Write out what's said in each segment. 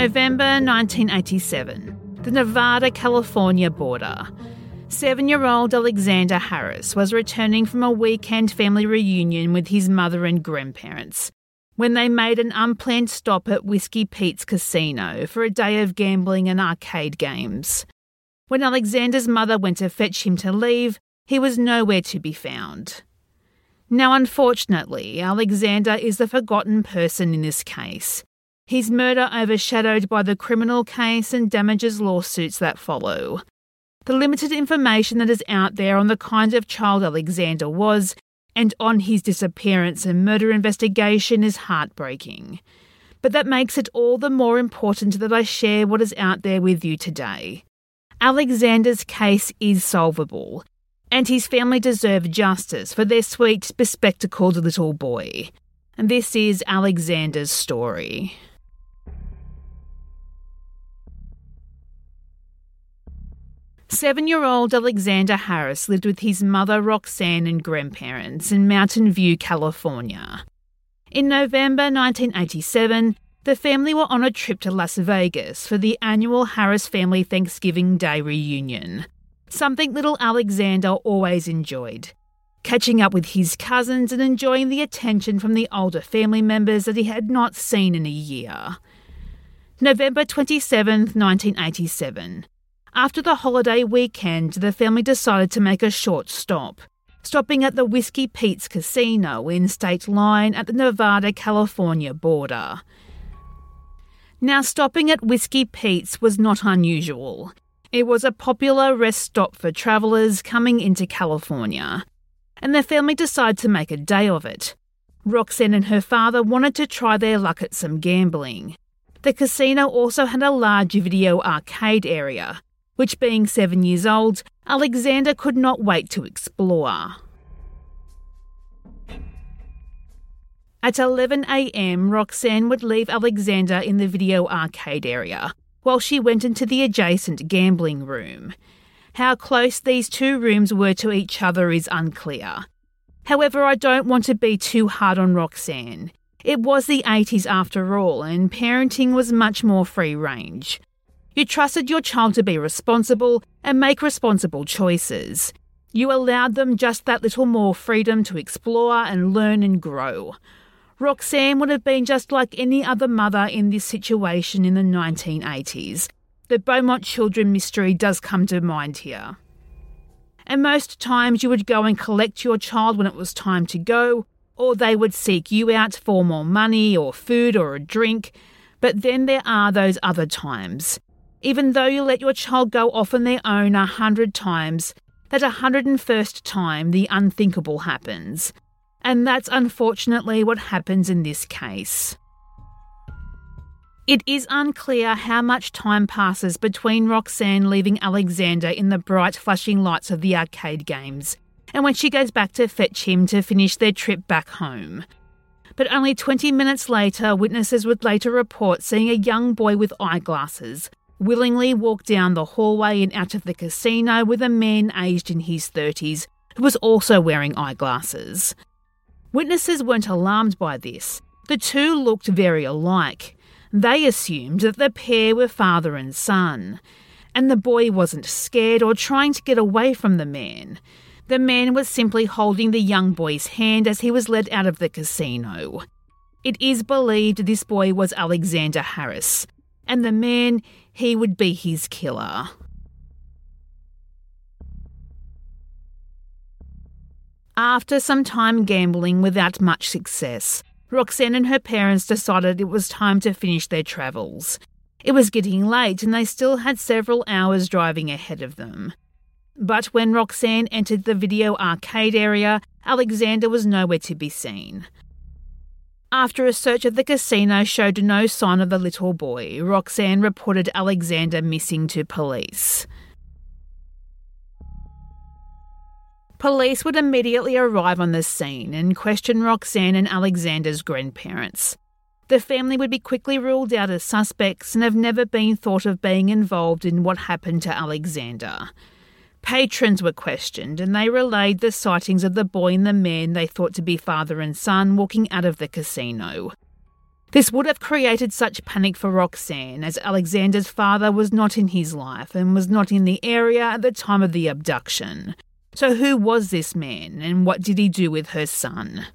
November 1987, the Nevada California border. Seven year old Alexander Harris was returning from a weekend family reunion with his mother and grandparents when they made an unplanned stop at Whiskey Pete's Casino for a day of gambling and arcade games. When Alexander's mother went to fetch him to leave, he was nowhere to be found. Now, unfortunately, Alexander is the forgotten person in this case. His murder overshadowed by the criminal case and damages lawsuits that follow. The limited information that is out there on the kind of child Alexander was and on his disappearance and murder investigation is heartbreaking. But that makes it all the more important that I share what is out there with you today. Alexander's case is solvable, and his family deserve justice for their sweet, bespectacled little boy. And this is Alexander's story. Seven year old Alexander Harris lived with his mother Roxanne and grandparents in Mountain View, California. In November 1987, the family were on a trip to Las Vegas for the annual Harris Family Thanksgiving Day reunion, something little Alexander always enjoyed. Catching up with his cousins and enjoying the attention from the older family members that he had not seen in a year. November 27, 1987. After the holiday weekend, the family decided to make a short stop stopping at the Whiskey Pete's Casino in State Line at the Nevada California border. Now, stopping at Whiskey Pete's was not unusual. It was a popular rest stop for travellers coming into California, and the family decided to make a day of it. Roxanne and her father wanted to try their luck at some gambling. The casino also had a large video arcade area, which, being seven years old, Alexander could not wait to explore. At 11am, Roxanne would leave Alexander in the video arcade area while she went into the adjacent gambling room. How close these two rooms were to each other is unclear. However, I don't want to be too hard on Roxanne. It was the 80s after all, and parenting was much more free range. You trusted your child to be responsible and make responsible choices. You allowed them just that little more freedom to explore and learn and grow. Roxanne would have been just like any other mother in this situation in the 1980s. The Beaumont children mystery does come to mind here. And most times you would go and collect your child when it was time to go, or they would seek you out for more money or food or a drink. But then there are those other times. Even though you let your child go off on their own a hundred times, that 101st time the unthinkable happens. And that's unfortunately what happens in this case. It is unclear how much time passes between Roxanne leaving Alexander in the bright flashing lights of the arcade games and when she goes back to fetch him to finish their trip back home. But only 20 minutes later, witnesses would later report seeing a young boy with eyeglasses willingly walked down the hallway and out of the casino with a man aged in his 30s who was also wearing eyeglasses. Witnesses weren't alarmed by this. The two looked very alike. They assumed that the pair were father and son. And the boy wasn't scared or trying to get away from the man. The man was simply holding the young boy's hand as he was led out of the casino. It is believed this boy was Alexander Harris, and the man, he would be his killer. After some time gambling without much success, Roxanne and her parents decided it was time to finish their travels. It was getting late and they still had several hours driving ahead of them. But when Roxanne entered the video arcade area, Alexander was nowhere to be seen. After a search of the casino showed no sign of the little boy, Roxanne reported Alexander missing to police. Police would immediately arrive on the scene and question Roxanne and Alexander's grandparents. The family would be quickly ruled out as suspects and have never been thought of being involved in what happened to Alexander. Patrons were questioned and they relayed the sightings of the boy and the man they thought to be father and son walking out of the casino. This would have created such panic for Roxanne as Alexander's father was not in his life and was not in the area at the time of the abduction. So, who was this man and what did he do with her son?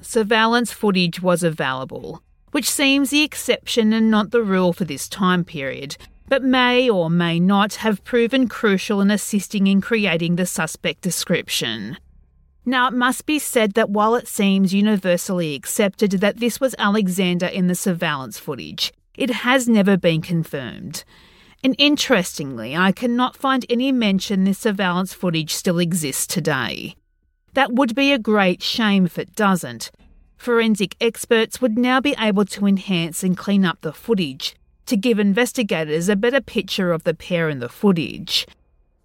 Surveillance footage was available, which seems the exception and not the rule for this time period, but may or may not have proven crucial in assisting in creating the suspect description. Now, it must be said that while it seems universally accepted that this was Alexander in the surveillance footage, it has never been confirmed. And interestingly, I cannot find any mention this surveillance footage still exists today. That would be a great shame if it doesn't. Forensic experts would now be able to enhance and clean up the footage to give investigators a better picture of the pair in the footage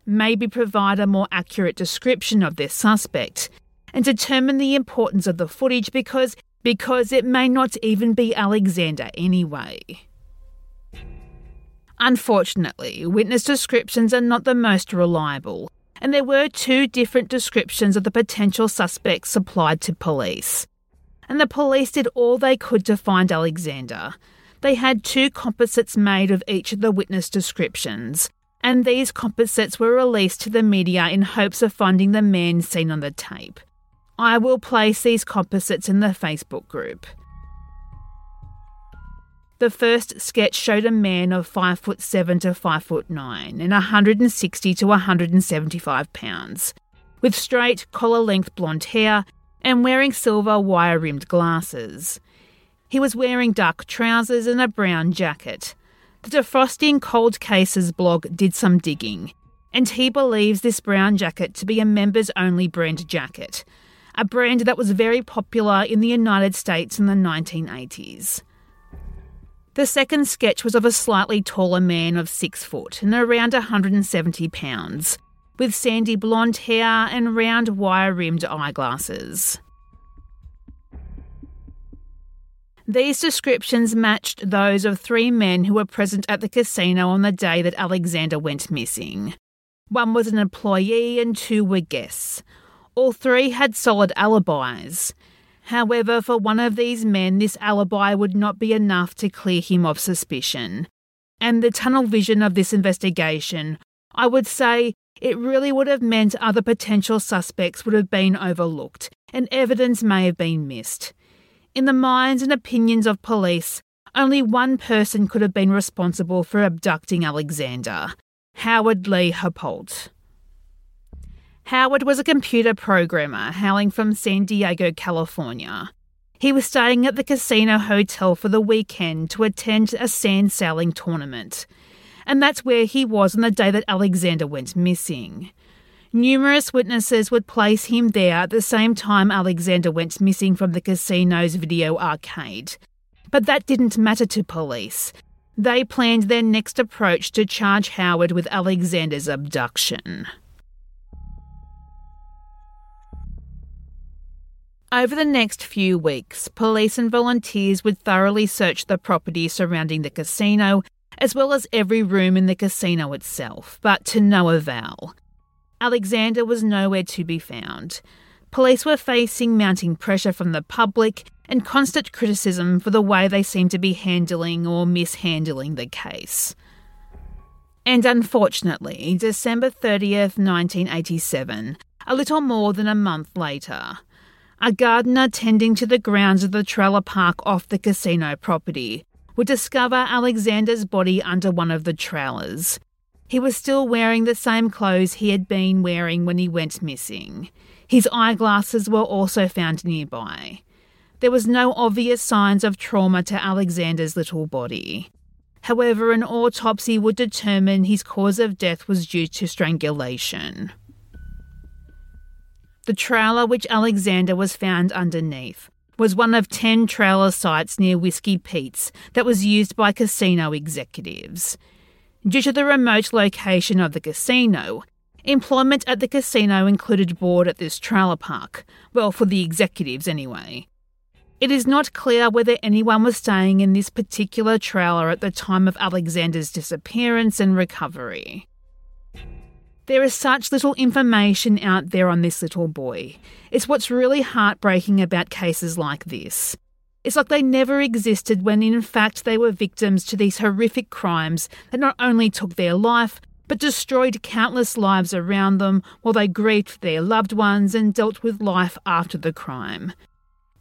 maybe provide a more accurate description of their suspect and determine the importance of the footage because because it may not even be Alexander anyway. Unfortunately, witness descriptions are not the most reliable, and there were two different descriptions of the potential suspects supplied to police. And the police did all they could to find Alexander. They had two composites made of each of the witness descriptions, and these composites were released to the media in hopes of finding the man seen on the tape. I will place these composites in the Facebook group. The first sketch showed a man of 5 foot 7 to 5 foot 9 and 160 to 175 pounds, with straight collar length blonde hair and wearing silver wire rimmed glasses. He was wearing dark trousers and a brown jacket. The Defrosting Cold Cases blog did some digging, and he believes this brown jacket to be a members only brand jacket, a brand that was very popular in the United States in the 1980s. The second sketch was of a slightly taller man of six foot and around 170 pounds, with sandy blonde hair and round wire rimmed eyeglasses. These descriptions matched those of three men who were present at the casino on the day that Alexander went missing. One was an employee and two were guests. All three had solid alibis. However, for one of these men, this alibi would not be enough to clear him of suspicion. And the tunnel vision of this investigation, I would say, it really would have meant other potential suspects would have been overlooked and evidence may have been missed. In the minds and opinions of police, only one person could have been responsible for abducting Alexander Howard Lee Haupalt. Howard was a computer programmer hailing from San Diego, California. He was staying at the casino hotel for the weekend to attend a sand sailing tournament. And that's where he was on the day that Alexander went missing. Numerous witnesses would place him there at the same time Alexander went missing from the casino's video arcade. But that didn't matter to police. They planned their next approach to charge Howard with Alexander's abduction. Over the next few weeks, police and volunteers would thoroughly search the property surrounding the casino, as well as every room in the casino itself, but to no avail. Alexander was nowhere to be found. Police were facing mounting pressure from the public and constant criticism for the way they seemed to be handling or mishandling the case. And unfortunately, December 30th, 1987, a little more than a month later, a gardener tending to the grounds of the trailer park off the casino property would discover Alexander's body under one of the trailers. He was still wearing the same clothes he had been wearing when he went missing. His eyeglasses were also found nearby. There was no obvious signs of trauma to Alexander's little body. However, an autopsy would determine his cause of death was due to strangulation. The trailer which Alexander was found underneath was one of 10 trailer sites near Whiskey Pete's that was used by casino executives. Due to the remote location of the casino, employment at the casino included board at this trailer park, well, for the executives anyway. It is not clear whether anyone was staying in this particular trailer at the time of Alexander's disappearance and recovery. There is such little information out there on this little boy. It's what's really heartbreaking about cases like this. It's like they never existed when in fact they were victims to these horrific crimes that not only took their life, but destroyed countless lives around them while they grieved their loved ones and dealt with life after the crime.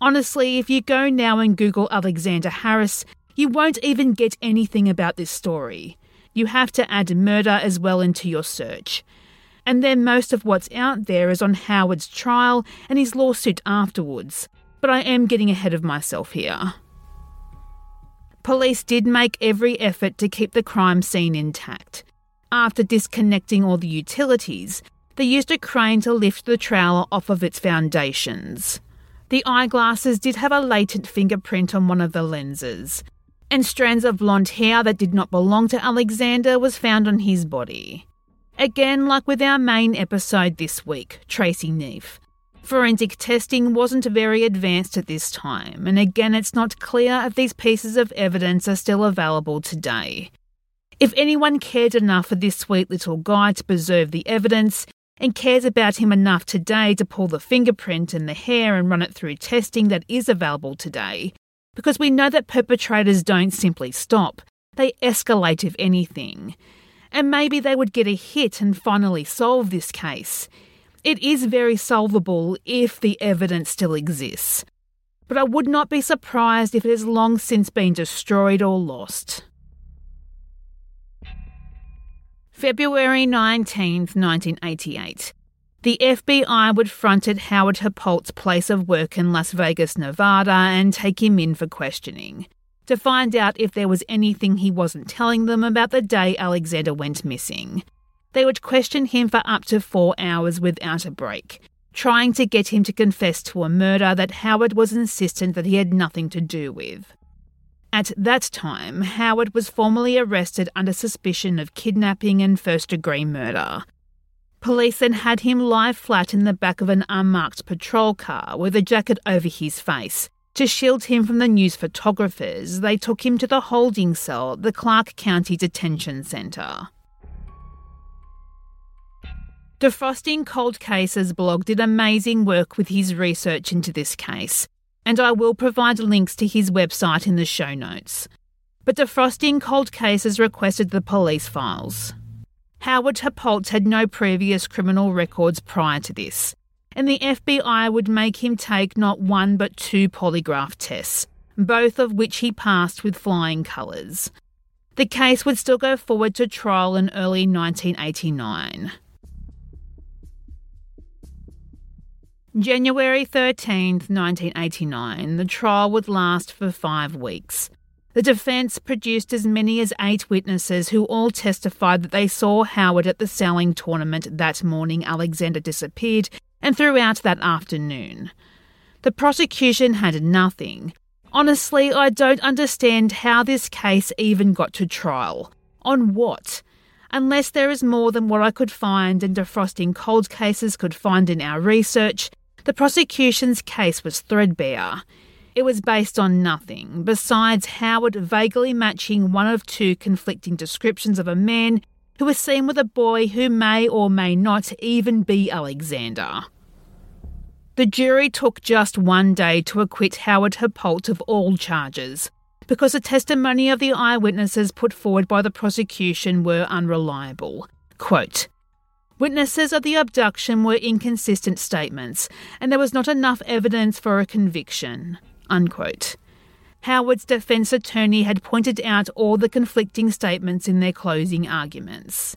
Honestly, if you go now and Google Alexander Harris, you won't even get anything about this story. You have to add murder as well into your search. And then most of what's out there is on Howard's trial and his lawsuit afterwards. But I am getting ahead of myself here. Police did make every effort to keep the crime scene intact. After disconnecting all the utilities, they used a crane to lift the trailer off of its foundations. The eyeglasses did have a latent fingerprint on one of the lenses, and strands of blonde hair that did not belong to Alexander was found on his body. Again, like with our main episode this week, Tracy Neef. Forensic testing wasn't very advanced at this time, and again, it's not clear if these pieces of evidence are still available today. If anyone cared enough for this sweet little guy to preserve the evidence, and cares about him enough today to pull the fingerprint and the hair and run it through testing that is available today. Because we know that perpetrators don't simply stop, they escalate if anything. And maybe they would get a hit and finally solve this case. It is very solvable if the evidence still exists. But I would not be surprised if it has long since been destroyed or lost. February 19, 1988. The FBI would front at Howard Haupalt's place of work in Las Vegas, Nevada, and take him in for questioning to find out if there was anything he wasn't telling them about the day Alexander went missing. They would question him for up to four hours without a break, trying to get him to confess to a murder that Howard was insistent that he had nothing to do with. At that time, Howard was formally arrested under suspicion of kidnapping and first degree murder. Police then had him lie flat in the back of an unmarked patrol car with a jacket over his face. To shield him from the news photographers, they took him to the holding cell at the Clark County Detention Centre. Defrosting Cold Cases blog did amazing work with his research into this case and I will provide links to his website in the show notes. But defrosting cold cases requested the police files. Howard Haupalt had no previous criminal records prior to this, and the FBI would make him take not one but two polygraph tests, both of which he passed with flying colours. The case would still go forward to trial in early 1989. January 13, 1989, the trial would last for five weeks. The defence produced as many as eight witnesses who all testified that they saw Howard at the sailing tournament that morning Alexander disappeared and throughout that afternoon. The prosecution had nothing. Honestly, I don't understand how this case even got to trial. On what? Unless there is more than what I could find and defrosting cold cases could find in our research, the prosecution's case was threadbare. It was based on nothing besides Howard vaguely matching one of two conflicting descriptions of a man who was seen with a boy who may or may not even be Alexander. The jury took just one day to acquit Howard Haupalt of all charges because the testimony of the eyewitnesses put forward by the prosecution were unreliable. Quote, Witnesses of the abduction were inconsistent statements, and there was not enough evidence for a conviction. Unquote. Howard's defence attorney had pointed out all the conflicting statements in their closing arguments.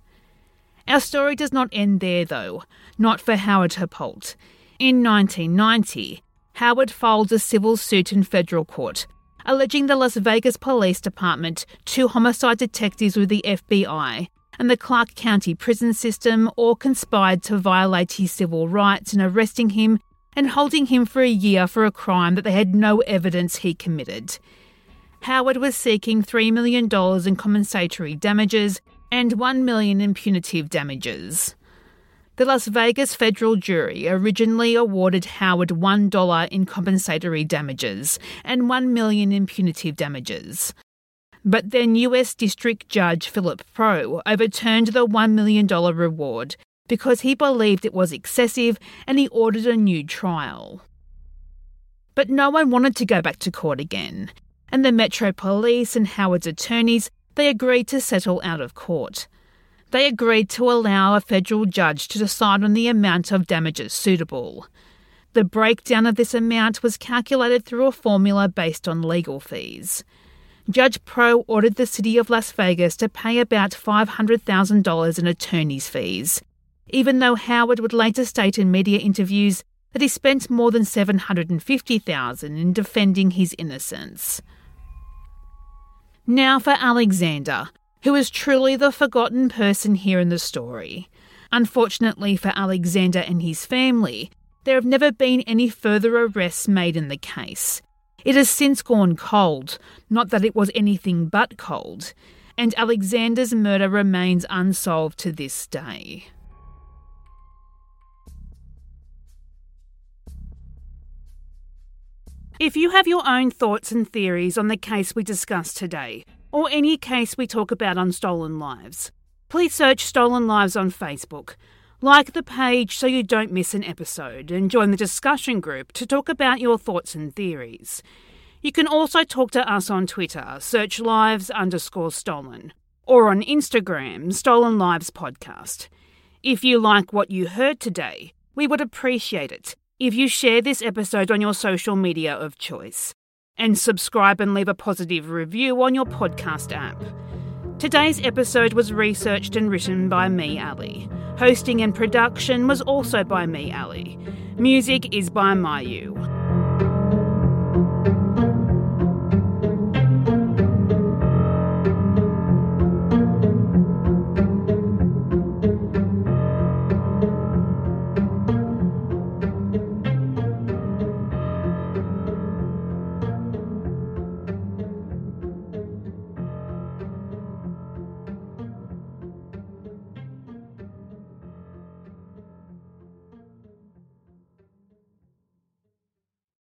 Our story does not end there, though, not for Howard Haupalt. In 1990, Howard filed a civil suit in federal court, alleging the Las Vegas Police Department, two homicide detectives with the FBI, and the Clark County prison system all conspired to violate his civil rights in arresting him and holding him for a year for a crime that they had no evidence he committed. Howard was seeking $3 million in compensatory damages and 1 million in punitive damages. The Las Vegas federal jury originally awarded Howard $1 in compensatory damages and 1 million in punitive damages. But then US District Judge Philip Pro overturned the $1 million reward, because he believed it was excessive and he ordered a new trial. But no one wanted to go back to court again, and the Metro Police and Howard's attorneys they agreed to settle out of court. They agreed to allow a federal judge to decide on the amount of damages suitable. The breakdown of this amount was calculated through a formula based on legal fees. Judge Pro ordered the city of Las Vegas to pay about $500,000 in attorney's fees, even though Howard would later state in media interviews that he spent more than $750,000 in defending his innocence. Now for Alexander, who is truly the forgotten person here in the story. Unfortunately for Alexander and his family, there have never been any further arrests made in the case. It has since gone cold, not that it was anything but cold, and Alexander's murder remains unsolved to this day. If you have your own thoughts and theories on the case we discussed today, or any case we talk about on Stolen Lives, please search Stolen Lives on Facebook. Like the page so you don't miss an episode, and join the discussion group to talk about your thoughts and theories. You can also talk to us on Twitter, search lives underscore stolen, or on Instagram, Stolen Lives Podcast. If you like what you heard today, we would appreciate it if you share this episode on your social media of choice and subscribe and leave a positive review on your podcast app. Today's episode was researched and written by me, Ali. Hosting and production was also by me, Ali. Music is by Myuu.